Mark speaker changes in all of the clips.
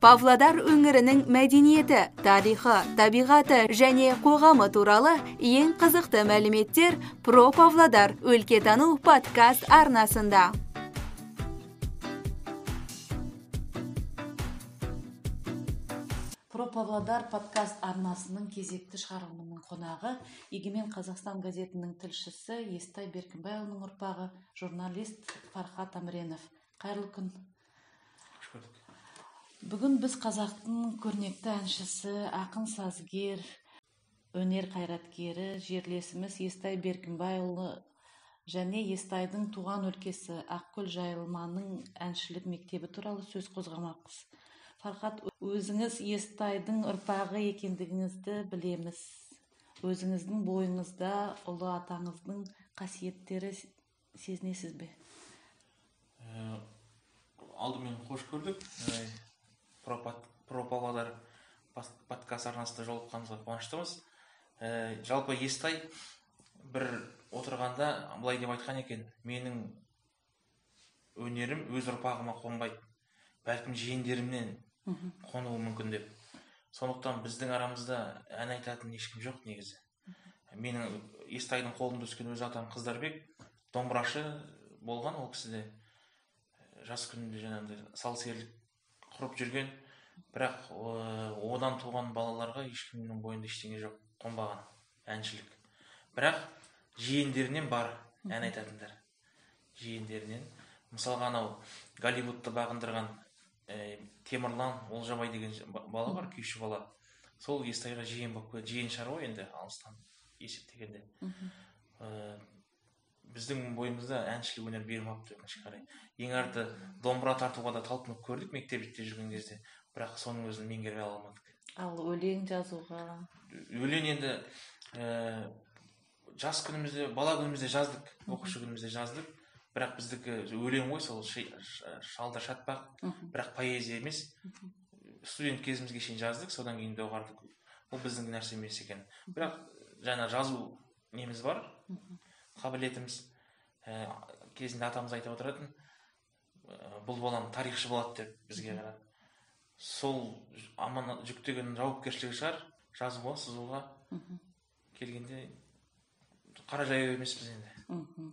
Speaker 1: павлодар өңірінің мәдениеті тарихы табиғаты және қоғамы туралы ең қызықты мәліметтер про павлодар өлкетану подкаст арнасында.
Speaker 2: Про павлодар подкаст арнасының кезекті шығарылымының қонағы егемен қазақстан газетінің тілшісі естай беркінбайұлының ұрпағы журналист фархат амренов. Қайырлы күн. Бүгін біз қазақтың көрнекті әншісі ақын сазгер өнер қайраткері жерлесіміз естай беркінбайұлы және естайдың туған өлкесі ақкөл жайылманың әншілік мектебі туралы сөз қозғамақпыз. Фархат өзіңіз естайдың ұрпағы екендігіңізді білеміз. Өзіңіздің бойыңызда ұлы атаңыздың қасиеттері сезінесіз бе?
Speaker 3: Ә, алдымен қош көрдік. Павлодар подкаст арнасында жолыққанымызға қуаныштымыз. Ә, жалпы естай бір отырғанда былай деп айтқан екен менің өнерім өз ұрпағыма қонбайды бәлкім жиендерімнен қонуы мүмкін деп. Сондықтан біздің арамызда ән айтатын ешкім жоқ негізі. Менің естайдың қолында өскен өз атам қыздарбек домбырашы болған ол кісі де жас күнінде жаңағыдай сал серілік құрып жүрген. Бірақ одан туған балаларға ешкімнің бойында ештеңе жоқ. Қонбаған әншілік. Бірақ жиендерінен бар ән айтатындар. Жиендерінен. Мысалға анау голливудты бағындырған ә, темірлан олжабай деген бала бар күйші бала. Сол естайға жиен болып жиен шығар ғой енді алыстан есептегенде. Біздің бойымызда әншілік өнер бермапты өкінішке қарай ең арты домбыра тартуға да талпынып көрдік мектепте жүрген кезде. Бірақ соның өзін меңгере ала алмадық.
Speaker 2: Ал өлең жазуға?
Speaker 3: Өлең енді ә, жас күнімізде бала күнімізде жаздық оқушы күнімізде жаздық. Бірақ біздікі өлең ғой сол шалда шатпақ. Бірақ поэзия емес. Студент кезімізге шейін жаздық содан кейін доғардық. Ол біздің нәрсе емес екен бірақ жаңа жазу неміз бар. Қабілетіміз ә, кезінде атамыз айтып отыратын ә, бұл балам тарихшы болады деп бізге қарап сол аман жүктеген жауапкершілігі шығар жазуға сызуға келгенде қара жаяу емеспіз енді.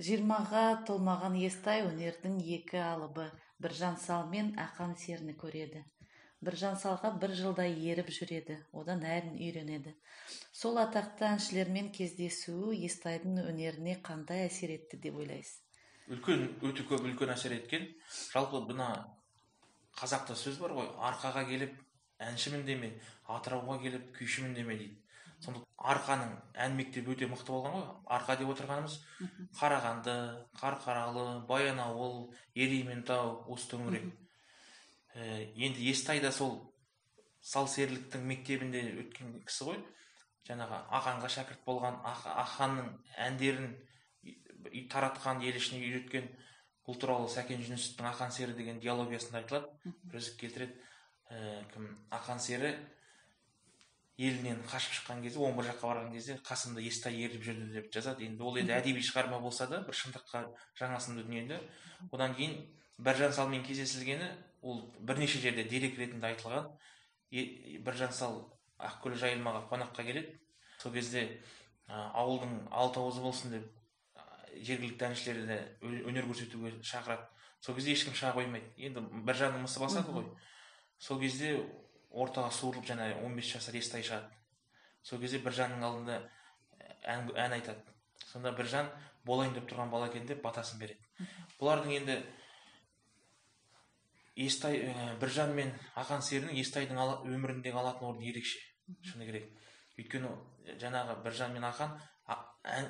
Speaker 2: Жиырмаға толмаған естай өнердің екі алыбы. Біржан сал мен ақан серіні көреді. Біржан салға бір жылдай еріп жүреді одан әрін үйренеді. Сол атақты әншілермен кездесуі естайдың өнеріне қандай әсер етті деп ойлайсыз?
Speaker 3: Үлкен өте көп үлкен әсер еткен. Жалпы мына қазақта сөз бар ғой арқаға келіп әншімін деме атырауға келіп күйшімін деме дейді. Сондықтан арқаның ән мектебі өте мықты болған ғой. Арқа деп отырғанымыз қарағанды қарқаралы баянауыл ерейментау осы төңірек енді естай да сол серіліктің мектебінде өткен кісі ғой. Жаңағы аханға шәкірт болған аханның әндерін таратқан ел ішіне үйреткен бұл туралы сәкен жүнісовтың ақан сері деген диалогиясында айтылады. Бір үзік келтіреді. Ә, кім? Ақан сері елінен қашып шыққан кезде омбы жаққа барған кезде қасымда естай ертіп жүрді деп жазады. Енді ол енді әдеби шығарма болса да бір шындыққа жаңасынды дүние одан кейін біржан салмен кездесілгені ол бірнеше жерде дерек ретінде айтылған. Біржан сал ақкөл жайылмаға қонаққа келеді. Сол кезде ауылдың алты ауызы болсын деп жергілікті әншілерді өнер көрсетуге шақырады. Сол кезде ешкім шыға қоймайды. Енді біржанның мысы басады ғой. Сол кезде ортаға суырылып жаңа 15 жасар естай шығады. Сол кезде біржанның алдында ән, ән айтады. Сонда біржан болайын деп тұрған бала екен деп батасын береді. Бұлардың енді естай ә, біржан мен ақан серінің естайдың өміріндегі алатын орны ерекше. Шыны керек. Өйткені жаңағы біржан мен ақан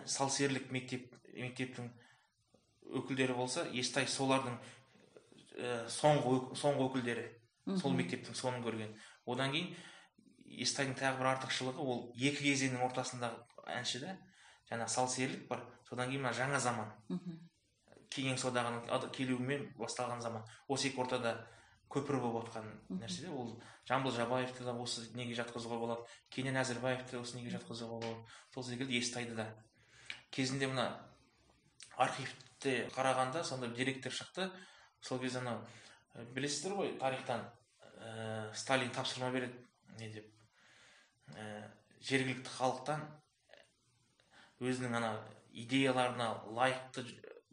Speaker 3: сал серілік мектеп мектептің өкілдері болса естай солардың ә, соңғы соңғы өкілдері. Сол мектептің соңын көрген. Одан кейін естайдың тағы бір артықшылығы ол екі кезеңнің ортасындағы әнші да жаңа сал серілік бар. Содан кейін мына жаңа заман. Кеңес одағының келуімен басталған заман. Осы екі ортада көпір болып отқан нәрсе де ол жамбыл жабаевты да осы неге жатқызуға болады кенен әзірбаевты осы неге жатқызуға болады сол секілді естайды да. Кезінде мына архивте қарағанда сондай деректер шықты. Сол кезде анау білесіздер ғой тарихтан ә, сталин тапсырма береді не деп. Ә, жергілікті халықтан өзінің ана идеяларына лайықты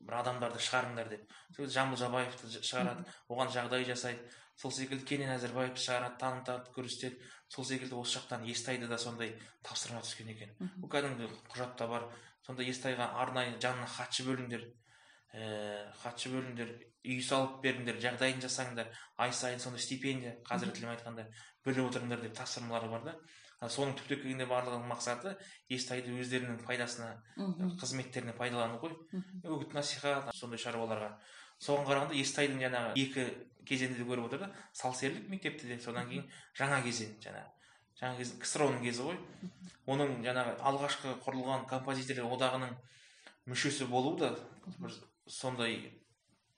Speaker 3: бір адамдарды шығарыңдар деп. Сол жамбыл жабаевты шығарады оған жағдай жасайды. Сол секілді кенен әзірбаевты шығарады танытады көрсетеді. Сол секілді осы жақтан естайды да сондай тапсырма түскен екен. Бұл кәдімгі құжатта бар. Сонда естайға арнайы жанына хатшы бөліңдер. Ә, хатшы бөліңдер үй салып беріңдер жағдайын жасаңдар. Ай сайын сондай стипендия қазіргі тілмен айтқанда бөліп отырыңдар деп тапсырмалары бар да. Соның түптеп келгенде барлығының мақсаты естайды өздерінің пайдасына қызметтеріне пайдалану ғой. Үгіт насихат сондай шаруаларға. Соған қарағанда естайдың жаңағы екі кезеңді де көріп отыр да салсерлік мектепті де содан кейін жаңа кезең жаңағы жаңа кез ксро ның кезі ғой. Оның жаңағы алғашқы құрылған композиторлар одағының мүшесі болуы да бір сондай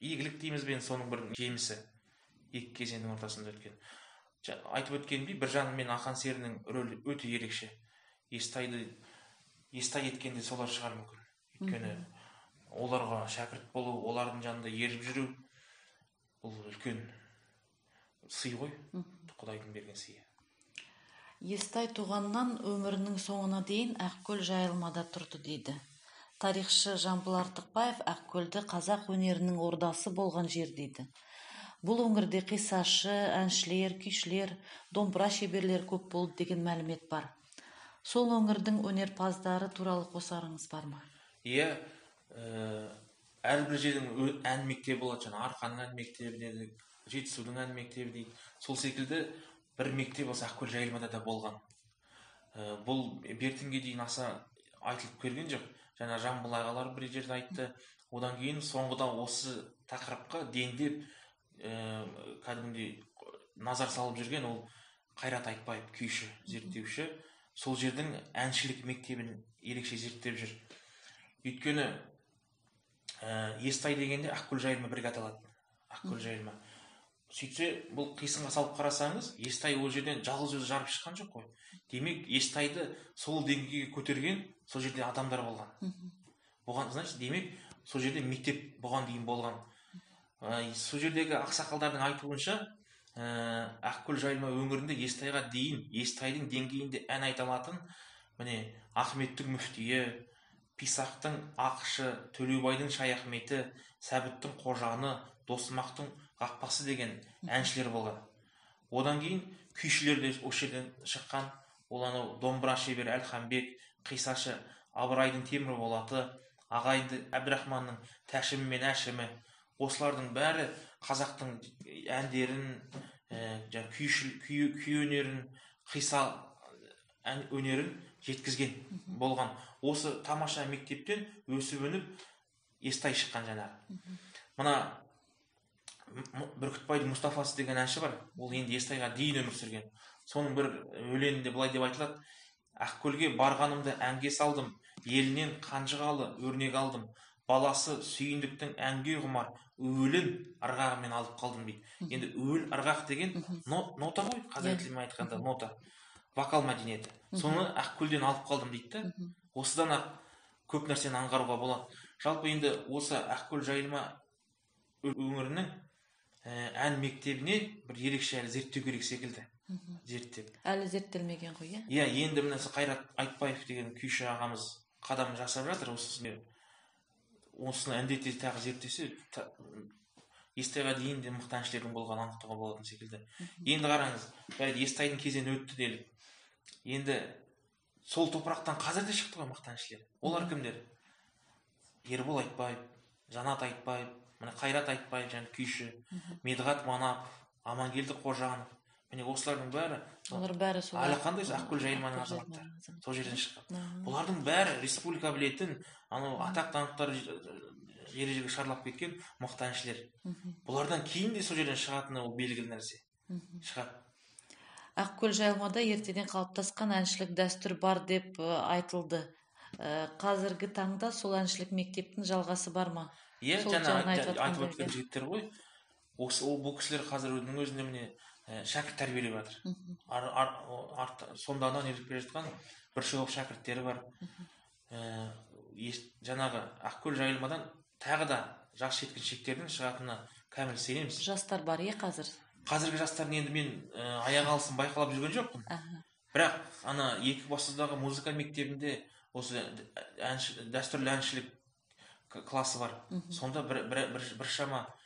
Speaker 3: игілік дейміз бе соның бір жемісі екі кезеңнің ортасында өткен. Айтып өткенімдей біржан мен ақан серінің рөлі өте ерекше. Естайды естай еткенде солар шығар мүмкін. Өйткені оларға шәкірт болу олардың жанында еріп жүру бұл үлкен сый ғой. Құдайдың берген сыйы.
Speaker 2: Естай туғаннан өмірінің соңына дейін ақкөл жайылмада тұрды дейді. Тарихшы жамбыл артықбаев ақкөлді қазақ өнерінің ордасы болған жер дейді. Бұл өңірде қисашы әншілер күйшілер домбыра шеберлері көп болды деген мәлімет бар. Сол өңірдің өнерпаздары туралы қосарыңыз бар ма?
Speaker 3: Иә ә, әрбір жердің ән мектебі болады. Жаңағы арқаның ән мектебі деді жетісудың ән мектебі дейді. Сол секілді бір мектеп осы ақкөл жайылмада да болған. Ә, бұл бертінге дейін аса айтылып келген жоқ. Жаңа жамбыл ағалар бір жерде айтты. Одан кейін соңғыда осы тақырыпқа дендеп кәдімгідей назар салып жүрген ол қайрат айтбаев күйші зерттеуші. Сол жердің әншілік мектебін ерекше зерттеп жүр. Өйткені ә, естай дегенде ақкөл жайылма бірге аталады ақкөл жайылма сөйтсе бұл қисынға салып қарасаңыз естай ол жерден жалғыз өзі жарып шыққан жоқ қой. Демек естайды сол деңгейге көтерген сол жерде адамдар болған. Бұған значит демек сол жерде мектеп бұған дейін болған. Сол жердегі ақсақалдардың айтуынша ә, ақкөл жайылма өңірінде естайға дейін естайдың деңгейінде ән айта алатын міне ахметтің мүфтиі писақтың ақышы төлеубайдың шаяхметі сәбіттің қожаны досымақтың қақпасы деген әншілер болған. Одан кейін күйшілер де осы жерден шыққан. Ол анау домбыра шебері әлханбек қисашы абырайдың темірболаты ағайды әбдірахманның тәшімі мен әшімі осылардың бәрі қазақтың әндерін ә, күй, күй өнерін қиса ән өнерін жеткізген болған. Осы тамаша мектептен өсіп өніп естай шыққан жаңағы. Мына бүркітбайдың мұстафасы деген әнші бар. Ол енді естайға дейін өмір сүрген. Соның бір өлеңінде былай деп айтылады. Ақкөлге барғанымда әнге салдым. Елінен қанжығалы өрнек алдым. Баласы сүйіндіктің әнге құмар. Өлін ырғағымен алып қалдым дейді. Енді өл ырғақ деген нота ғой қазақ иә. тілімен айтқанда нота. Вокал мәдениеті. Соны ақкөлден алып қалдым дейді да. Осыдан ақ көп нәрсені аңғаруға болады. Жалпы енді осы ақкөл жайылма өңірінің ән мектебіне бір ерекше әлі зерттеу керек секілді. Зерттеп.
Speaker 2: Әлі зерттелмеген ғой иә?
Speaker 3: Иә енді міне қайрат айтбаев деген күйші ағамыз қадам жасап жатыр осы осыны індете тағы зерттесе естайға дейін де мықты әншілердің болғанын анықтауға болатын секілді. Енді қараңыз жарайды естайдың кезеңі өтті делік. Енді сол топырақтан қазір де шықты ғой мықты әншілер олар кімдер? Ербол айтбаев жанат айтбаев міне қайрат айтбаев және күйші медғат манапов амангелді қожанов. Міне осылардың бәрі
Speaker 2: олар бәрі сол
Speaker 3: әлі ақкөл жайылманың азаматтары сол жерден шыққан бұлардың бәрі республика білетін анау атақ даңқтары жері жерге шарлап кеткен мықты әншілер. Бұлардан кейін де сол жерден шығатыны ол белгілі нәрсе. Шығады.
Speaker 2: Ақкөл жайылмада ертеден қалыптасқан әншілік дәстүр бар деп айтылды. Қазіргі таңда сол әншілік мектептің жалғасы бар ма?
Speaker 3: Иә жаңа айтып өткен жігіттер ғой. Осы бұл кісілер қазірдің өзінде міне шәкірт тәрбиелеп жатыр. Сондағынан еріп келе жатқан? Бір шәкірттері бар. Ә, жаңағы ақкөл жайылмадан тағы да жас жеткіншектердің шығатынына кәміл сенеміз.
Speaker 2: Жастар бар иә қазір?
Speaker 3: Қазіргі жастардың енді мен ә, аяқ алысын байқалап жүрген жоқпын. Бірақ ана екібастұздағы музыка мектебінде осы әнші, дәстүрлі әншілік классы бар. Сонда бір, бір, бір, біршама ж-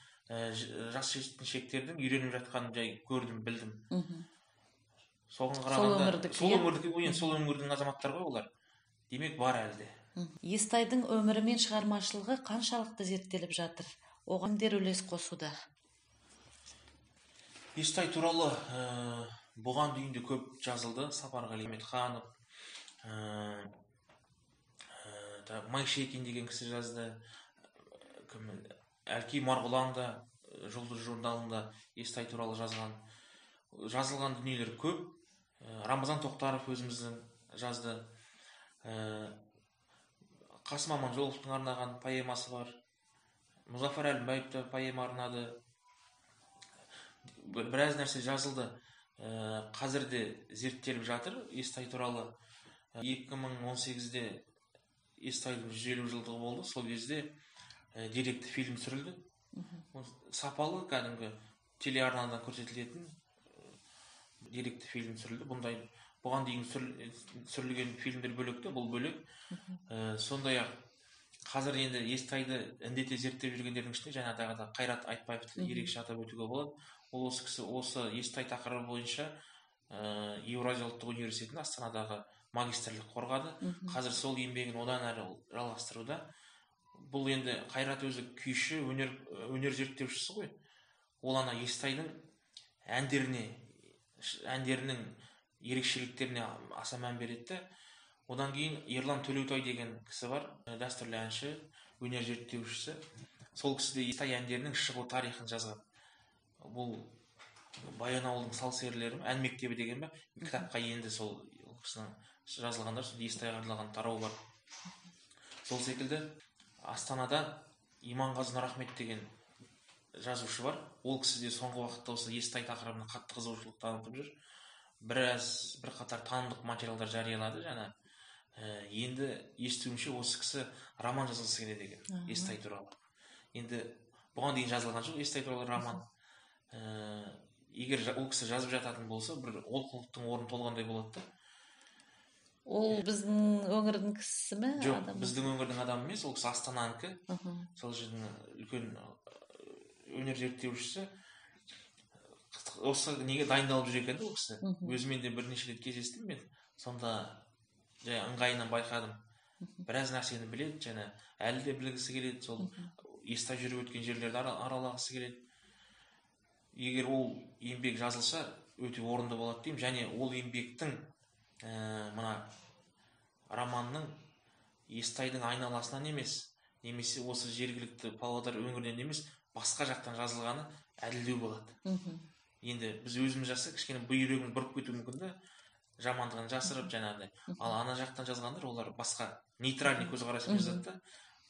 Speaker 3: жас жеткіншектердің үйреніп жатқанын жай көрдім білдім.
Speaker 2: Мхм.
Speaker 3: соған қарағанда сол
Speaker 2: иә?
Speaker 3: енді сол өңірдің азаматтары ғой олар. Демек бар әлі де
Speaker 2: естайдың өмірі мен шығармашылығы қаншалықты зерттеліп жатыр? Оған кімдер үлес қосуда.
Speaker 3: Естай туралы ә, бұған дейін де көп жазылды. Сапарғали ахметханов ә, ә, майшекин деген кісі жазды. Кім? Әлкей марғұлан да ә, жұлдыз журналында естай туралы жазған. Жазылған дүниелер көп. Ә, рамазан тоқтаров өзіміздің жазды. Ә, қасым аманжоловтың арнаған поэмасы бар. Мұзафар әлімбаев та поэма арнады. Бір- біраз нәрсе жазылды. Қазір де зерттеліп жатыр естай туралы. Ә, 2018-де естайдың жүз елу жылдығы болды. Сол кезде ә, деректі фильм түсірілді. Сапалы кәдімгі телеарнадан көрсетілетін ә, деректі фильм түсірілді. Бұндай бұған дейін түсіріл- түсірілген фильмдер бөлек те бұл бөлек. Ә, сондай ақ қазір енді естайды індете зерттеп жүргендердің ішінде жаңа тағы да қайрат айтбаевты ерекше атап өтуге болады. Ол осы кісі осы естай тақырыбы бойынша ә, еуразия ұлттық университетінің астанадағы магистрлік қорғады. Қазір сол еңбегін одан әрі жалғастыруда. Бұл енді қайрат өзі күйші өнер өнер зерттеушісі ғой. Ол ана естайдың әндеріне әндерінің ерекшеліктеріне аса мән береді одан кейін ерлан төлеутай деген кісі бар дәстүрлі әнші өнер зерттеушісі. Сол кісі де естай әндерінің шығу тарихын жазған. Бұл баянауылдың сал серілері ән мектебі деген бе кітапқа енді сол ол кісінің жазылғандар сол естайға арналған тарау бар. Сол секілді астанада иманғазы нұрахмет деген жазушы бар. Ол кісі де соңғы уақытта осы естай тақырыбына қатты қызығушылық танытып жүр. Біраз бірқатар танымдық материалдар жариялады. Жаңа Ә, енді естуімше осы кісі роман жазғысы келеді екен естай туралы. Енді бұған дейін жазылған жоқ естай туралы роман. Ә, егер ол кісі жазып жататын болса бір олқылықтың орны толғандай болады да.
Speaker 2: Ол біздің өңірдің кісісі ме
Speaker 3: жоқ біздің өңірдің адамы емес ол кісі астананікі сол жердің үлкен ы, өнер зерттеушісі. Осы неге дайындалып жүр екен да ол кісі? Өзімен де бірнеше рет кездестім мен. Сонда жай ыңғайынан байқадым. Біраз нәрсені біледі және әлі де білгісі келеді сол естай жүріп өткен жерлерді ара- аралағысы келеді. Егер ол еңбек жазылса өте орынды болады деймін. Және ол еңбектің ә, мына романның естайдың айналасынан емес немесе осы жергілікті павлодар өңірінен емес басқа жақтан жазылғаны әділдеу болады. Енді біз өзіміз жазсақ кішкене бүйрегің бұрып кетуі мүмкін да жамандығын жасырып жаңағыдай ал ана жақтан жазғандар олар басқа нейтральный көзқараспен жазады да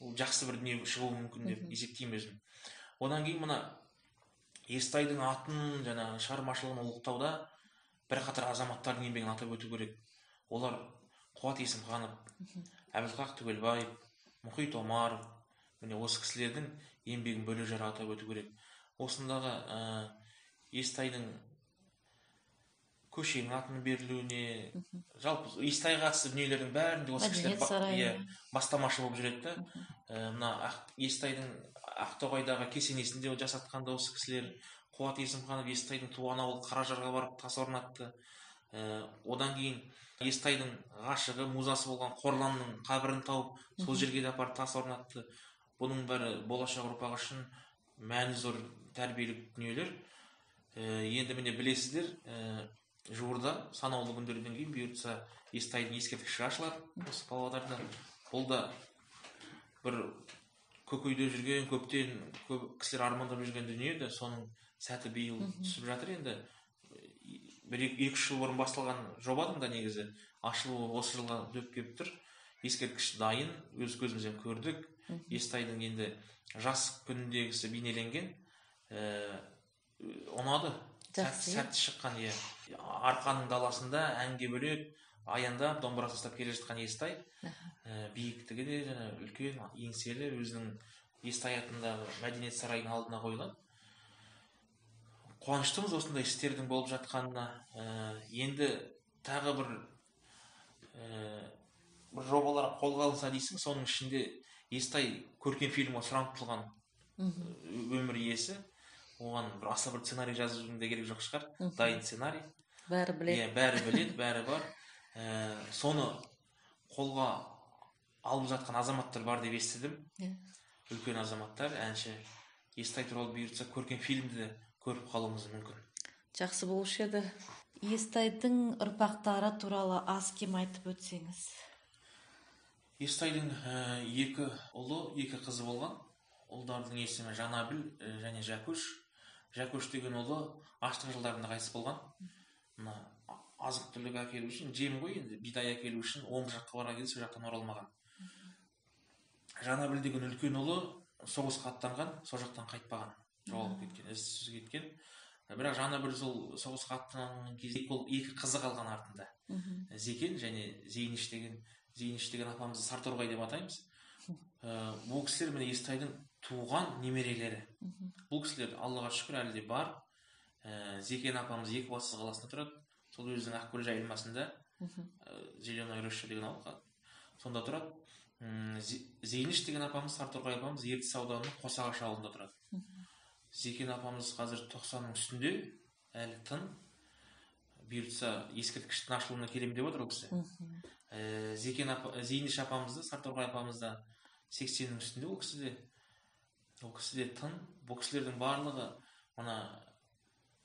Speaker 3: ол жақсы бір дүние шығуы мүмкін деп есептеймін өзім. Одан кейін мына естайдың атын жаңағы шығармашылығын ұлықтауда бірқатар азаматтардың еңбегін атап өту керек. Олар қуат есімханов әбілқақ түгелбаев мұхит омаров міне осы кісілердің еңбегін бөле жара атап өту керек. Осындағы ә, естайдың көшенің атының берілуіне жалпы естайға қатысты дүниелердің бәрінде осы кісілер иә, бастамашы болып жүреді да. Ә, мына естайдың ақтоғайдағы кесенесінде жасатқан да осы кісілер қуат есімханов естайдың туған ауыл қаражарға барып тас орнатты. Ә, одан кейін естайдың ғашығы музасы болған қорланның қабірін тауып сол жерге де апарып тас орнатты. Бұның бәрі болашақ ұрпақ үшін мәні зор тәрбиелік дүниелер. Ә, енді міне білесіздер ә, жуырда санаулы күндерден кейін бұйыртса естайдың ескерткіші ашылады осы павлодарда. Бұл да бір көкейде жүрген көптен көп кісілер армандап жүрген дүние де соның сәті биыл түсіп жатыр енді. Бір екі үш жыл бұрын басталған жобаның да негізі ашылуы осы жылға дөп келіп тұр. Ескерткіш дайын өз көзімізбен көрдік. Естайдың енді жас күніндегісі бейнеленген ұнады. Сәт,
Speaker 2: Жақсы, иә.
Speaker 3: сәтті шыққан иә. Арқаның даласында әнге бөлек аяңдап домбыра ұстап келе жатқан естай ә, биіктігі де жаңа үлкен еңселі өзінің естай атындағы мәдениет сарайының алдына қойылған қуаныштымыз осындай істердің болып жатқанына. Ә, енді тағы бір ә, бір жобалар қолға алынса дейсің соның ішінде естай көркем фильмге сұранып тұрған өмір иесі. Оған бір аса бір сценарий жазудың да керек жоқ шығар. Дайын сценарий.
Speaker 2: Бәрі біледі.
Speaker 3: Иә бәрі біледі бәрі бар. Ә, соны қолға алып жатқан азаматтар бар деп естідім.
Speaker 2: Иә.
Speaker 3: үлкен азаматтар әнші. Естай туралы бұйыртса көркем фильмді де көріп қалуымыз мүмкін.
Speaker 2: Жақсы болушы еді. Естайдың ұрпақтары туралы аз кем айтып өтсеңіз.
Speaker 3: Естайдың ә, екі ұлы екі қызы болған. Ұлдардың есімі жанабіл ә, және жәкөш жәкөш деген ұлы аштық жылдарында қайтыс болған. Мына азық түлік әкелу үшін жем ғой енді бидай әкелу үшін омбы жаққа барған кезде сол жақтан оралмаған. Жанабіл деген үлкен ұлы соғысқа аттанған сол жақтан қайтпаған жоғалып кеткен із түзсіз кеткен. Бірақ жанабіл сол соғысқа аттанған кезде ол екі қызы қалған артында. Зекен және зейніш деген зейніш деген апамызды сарторғай деп атаймыз. Ә, бұл кісілер міне естайдың туған немерелері. Бұл кісілер аллаға шүкір әлі де бар. Ә, зекен апамыз екібастұз қаласында тұрады. Сол өзінің ақкөл жайылмасында ә, зеленая роща деген ауыл сонда тұрады. М, Зе- зейніш деген апамыз сарторғай апамыз ертіс ауданының қосағаш ауылында тұрады. Зекен апамыз қазір тоқсанның үстінде әлі тын бұйыртса ескерткіштің ашылуына келемін деп отыр ол кісі. Ә, зекен апа зейніш апамыз да сарторғай апамыз да сексеннің үстінде ол кісі де. Ол кісі де тын. Бұл кісілердің барлығы мына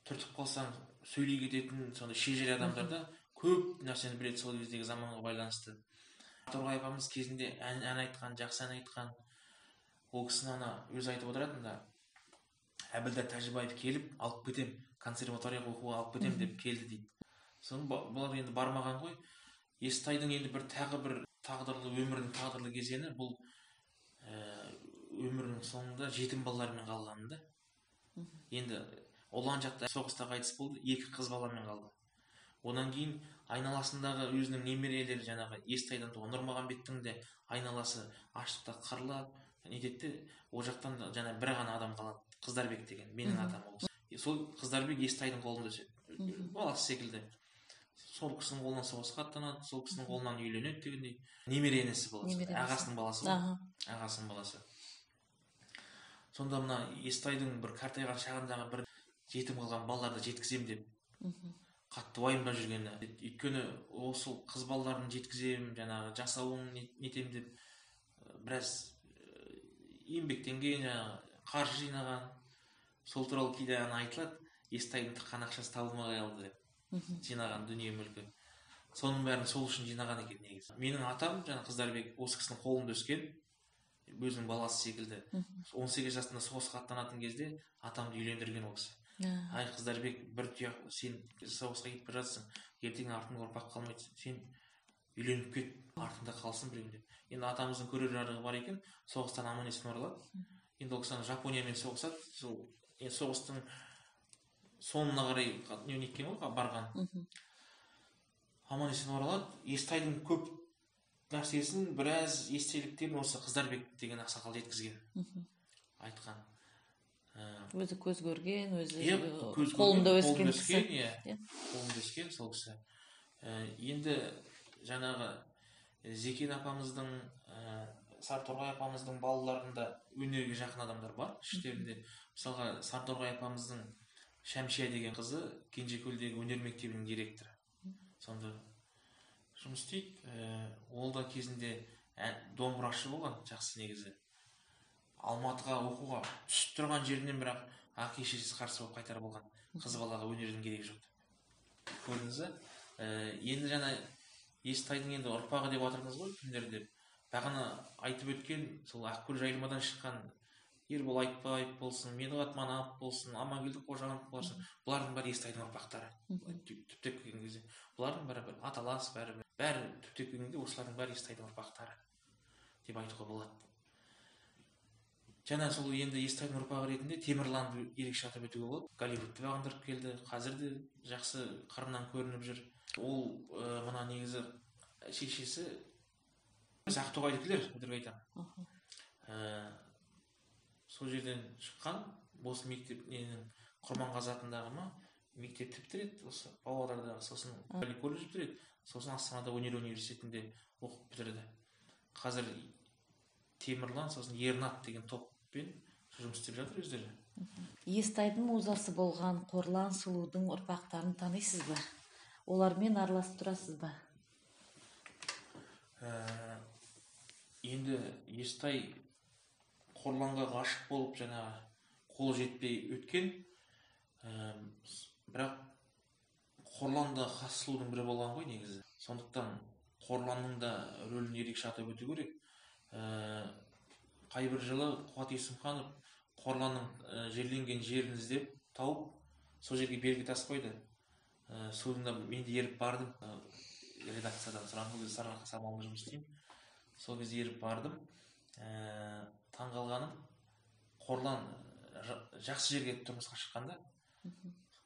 Speaker 3: түртіп қалсаң сөйлей кететін сондай шежіре адамдар да көп нәрсені біледі сол кездегі заманға байланысты. Сарторғай апамыз кезінде ән, ән айтқан жақсы ән айтқан ол кісіні ана өзі айтып отыратын да әбілда тәжібаев келіп алып кетем консерваторияға оқуға алып кетем деп келді дейді. Соны бұлар енді бармаған ғой. Естайдың енді бір тағы бір тағдырлы өмірінің тағдырлы кезеңі бұл ә, өмірінің соңында жетім балалармен қалғаны да. Енді ұлан жақта соғыста қайтыс болды екі қыз баламен қалды. Одан кейін айналасындағы өзінің немерелері жаңағы естайдан туған нұрмағамбеттің де айналасы аштықта қырылып нетеді де ол жақтан жаңа бір ғана адам қалады қыздарбек деген менің атам ол сол қыздарбек естайдың қолында өседі баласы секілді. Сол кісінің қолынан соғысқа аттанады сол кісінің қолынан үйленеді дегендей. Немере інісі
Speaker 2: інісі.
Speaker 3: ағасының баласы ғой. Ағасының баласы. Сонда мына естайдың бір қартайған шағындағы бір жетім қалған балаларды жеткіземін деп. Қатты уайымдап жүргені өйткені осы қыз балаларын жеткіземін жаңағы жасауын не- нетемін деп біраз еңбектенген жаңағы қаржы жинаған сол туралы кейде ана айтылады естайдың тыққан ақшасы табылмай қалды деп. Жинаған дүние мүлкі. Соның бәрін сол үшін жинаған екен негізі. Менің атам жаңа қыздарбек осы кісінің қолында өскен өзінің баласы секілді. 18 жасында соғысқа аттанатын кезде атамды үйлендірген ол кісі. Ай қыздарбек бір тұяқ сен соғысқа кетіп бара жатсың ертең артыңда ұрпақ қалмайды. Сен үйленіп кет артыңда қалсын біреу деп. Енді атамыздың көрер жарығы бар екен. Соғыстан аман есен оралады. Енді ол кісі жапониямен соғысады. Сол енді соғыстың соңына қарай қа- не неткен ғой барған. Аман есен оралады. Естайдың көп нәрсесін біраз естеліктерін осы қыздарбек деген ақсақал жеткізген. Айтқан. Ә,
Speaker 2: өзі көз көрген өзі
Speaker 3: иә
Speaker 2: қолында өскен кісі
Speaker 3: иә қолында өскен сол кісі енді жаңағы зекен апамыздың ә, сарторғай апамыздың балаларында өнерге жақын адамдар бар іштерінде мысалға сарторғай апамыздың шәмшия деген қызы кенжекөлдегі өнер мектебінің директоры сонда жұмыс істейді ә, ол да кезінде ә- домбырашы болған жақсы негізі алматыға оқуға түсіп тұрған жерінен бірақ әке шешесі қарсы болып қайтарып болған қыз балаға өнердің керегі жоқ көрдіңіз ба Ә, енді жаңа естайдың енді ұрпағы деп жатырмыз ғой күндер деп. Бағана айтып өткен сол ақкөл жайылмадан шыққан ербол айтбаев болсын медғат манапов болсын амангелді қожанов болсын бұлардың бәрі естайдың ұрпақтары. Түп- түптеп келген кезде. Бұлардың бәрі бір аталас бәрі бәрі түптеп келгенде осылардың бәрі естайдың ұрпақтары деп айтуға болады. Жаңа сол енді естайдың ұрпағы ретінде темірланды ерекше атап өтуге болады. Голливудты бағындырып келді. Қазір де жақсы қырынан көрініп жүр. Ол ә, мына негізі шешесі біз ақтоғайдікілер өтірік айтамын. Ә, сол жерден шыққан осы мектеп ненің құрманғазы атындағы ма? Мектепті бітіреді осы павлодарда сосын колледж бітіреді сосын астанада өнер университетінде оқып бітірді қазір темірлан сосын ернат деген топпен жұмыс істеп жатыр өздері.
Speaker 2: Естайдың музасы болған қорлан сұлудың ұрпақтарын танисыз ба олармен араласып тұрасыз ба
Speaker 3: ә, енді естай қорланға ғашық болып жаңағы қол жетпей өткен ә, бірақ қорлан да хас сұлудың бірі болған ғой негізі. Сондықтан қорланның да рөлін ерекше атап өту керек. Ә, қай бір жылы қуат есімханов қорланның ә, жерленген жерін іздеп тауып сол жерге белгі тас қойды. Ә, соңында мен де еріп бардым. Ә, редакциядан сұраған кезде сарыарқа самалында жұмыс істеймін. Сол кезде еріп бардым. Ә, таңғалғаным қорлан жақсы жерге тұрмысқа шыққанда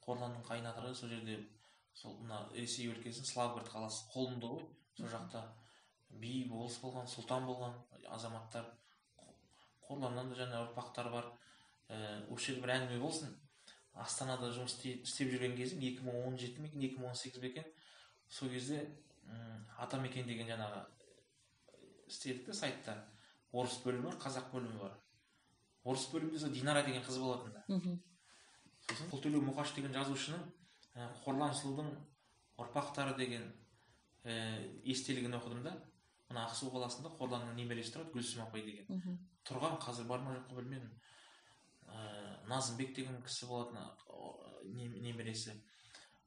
Speaker 3: қорланның қайнатыры сол жерде сол мына ресей өлкесінің славгород қаласы қолында ғой. Сол жақта би болыс болған сұлтан болған азаматтар. Қорланнан да жаңа ұрпақтар бар. Ә, осы жерде бір әңгіме болсын. Астанада жұмыс істеп жүрген кезім 2017 ме екен 2018 бе екен? Сол кезде атамекен деген жаңағы істедік та сайтта. Орыс бөлімі бар қазақ бөлімі бар. Орыс бөлімінде сол динара деген қыз болатын да. Сосын құлтөлеу мұқаш деген жазушының ә, қорлан сұлудың ұрпақтары деген ә, естелігін оқыдым да мына ақсу қаласында қорланның немересі тұрады гүлсім апай деген. Тұрған қазір бар ма жоқ па білмедім ә, назымбек деген кісі болатын немересі.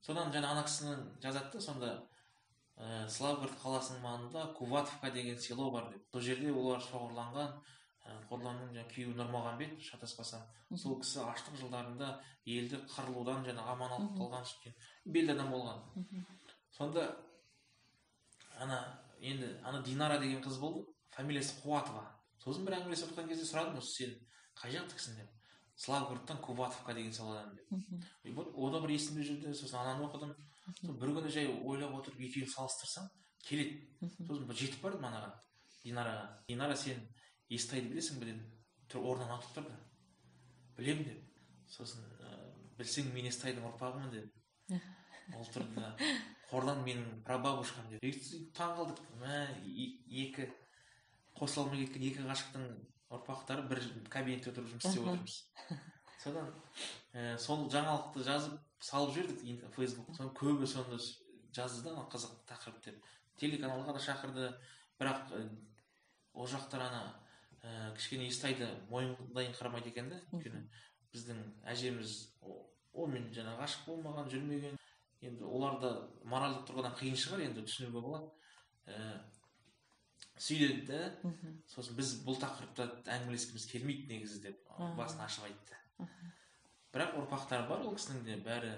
Speaker 3: Содан жаңа ана кісінің жазады да сонда ә, славгород қаласының маңында куватовка деген село бар деп. Сол жерде олар шоғырланған ә, қорланның жаңағы күйеуі нұрмағамбет шатаспасам. Сол кісі аштық жылдарында елді қырылудан жаңа аман алып қалған белді адам болған. Сонда ана енді ана динара деген қыз болды. Фамилиясы қуатова. Сосын бір әңгімелесіп отырған кезде сұрадым осы сен қай жақтыкісің деп. Славгородтан кубатовка деген селодан деп. Вот о да бір есімде жүрді сосын ананы оқыдым. Бір күні жай ойлап отырып екеуін салыстырсам келеді. Сосын жетіп бардым анаға. Динараға динара сен естайды білесің бе? дедім. Орнынан атып тұрды. Білемін деп сосын білсең мен естайдың ұрпағымын деді. Ол тұрды да қорлан менің прабабушкам деді. Таң қалдық мә екі. Қосыла алмай кеткен екі ғашықтың ұрпақтары бір кабинетте отырып жұмыс істеп отырмыз. Содан ә, сол жаңалықты жазып салып жібердік фейсбук соны көбі соны жазды да қызық тақырып деп. Телеканалға да шақырды бірақ ә, ол жақтар ана ә, кішкене естайды қарамайды екен да өйткені біздің әжеміз онымен жаңағы ғашық болмаған жүрмеген. Енді оларды моральдық тұрғыдан қиын шығар енді түсінуге болады. Сөйледі. Да сосын біз бұл тақырыпта әңгімелескіміз келмейді негізі деп басын ашып айтты. Бірақ ұрпақтары бар ол кісінің де бәрі.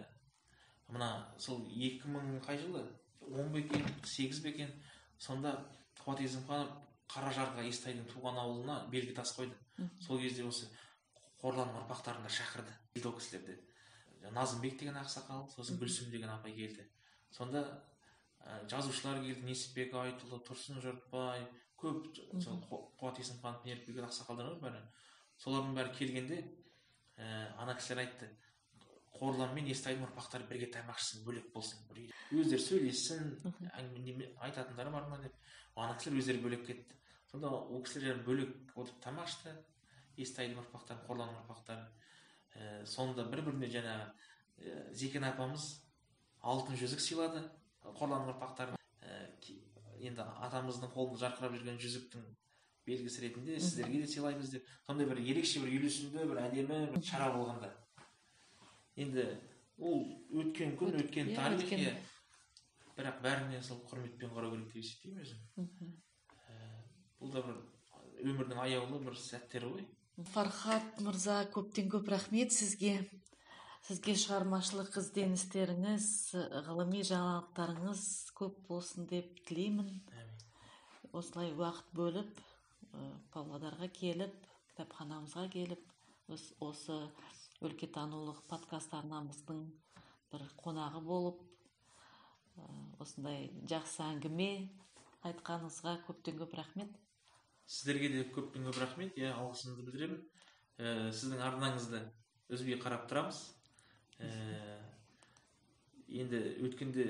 Speaker 3: Мына сол екі мың қай жылы? он ба екен сегіз бе екен? Сонда қуат есімханов қаражарға естайдың туған ауылына белгі тас қойды. Сол кезде осы қорланның ұрпақтарын да шақырды. Ол кісілерді назымбек деген ақсақал сосын гүлсім деген апай келді. Сонда жазушылар келді несіпбек айтұлы тұрсын жұртбай көп сол қуат есімханов мейірбек ақсақалдар ғой бәрі. Солардың бәрі келгенде ә, ана кісілер айтты қорлан мен естайдың ұрпақтары бірге тамақ ішсін бөлек болсын бір өздері сөйлессін әңгіме айтатындары бар ма? деп. Ана кісілер өздері бөлек кетті. Сонда ол кісілер бөлек отырып тамақ ішті естайдың ұрпақтары қорланның ұрпақтары. Ә, соңында бір біріне жаңағы ә, зекен апамыз алтын жүзік сыйлады. Ұрпақтарына ә, енді атамыздың қолында жарқырап жүрген жүзіктің белгісі ретінде сіздерге де сыйлаймыз деп сондай бір ерекше бір үйлесімді бір әдемі бір шара болғанда. Енді ол өткен күн өткен иә, тарих иә бірақ бәріне сол құрметпен қарау керек деп есептеймін өзім. Бұл да бір өмірдің аяулы бір сәттері ғой.
Speaker 2: Фархат мырза көптен көп рахмет сізге. Сізге шығармашылық ізденістеріңіз ғылыми жаңалықтарыңыз көп болсын деп тілеймін. Осылай уақыт бөліп павлодарға келіп кітапханамызға келіп осы өлкетанулық подкаст арнамыздың бір қонағы болып осындай жақсы әңгіме айтқаныңызға көптен көп рахмет.
Speaker 3: Сіздерге де көптен көп рахмет. Иә алғысымды білдіремін. Ә, сіздің арнаңызды үзбей қарап тұрамыз. Ә, енді өткенде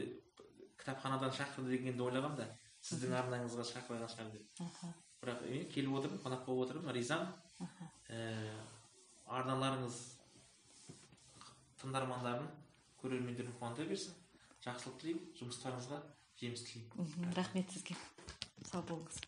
Speaker 3: кітапханадан шақырды дегенді ойлағам да сіздің арнаңызға шақырған шығар деп. Бірақ мен келіп отырмын қонақ болып отырмын ризамын.
Speaker 2: Аха
Speaker 3: Ә, арналарыңыз тыңдармандарын көрермендерін қуанта берсін. Жақсылық тілеймін жұмыстарыңызға жеміс тілеймін.
Speaker 2: Рахмет сізге. Сау болыңыз.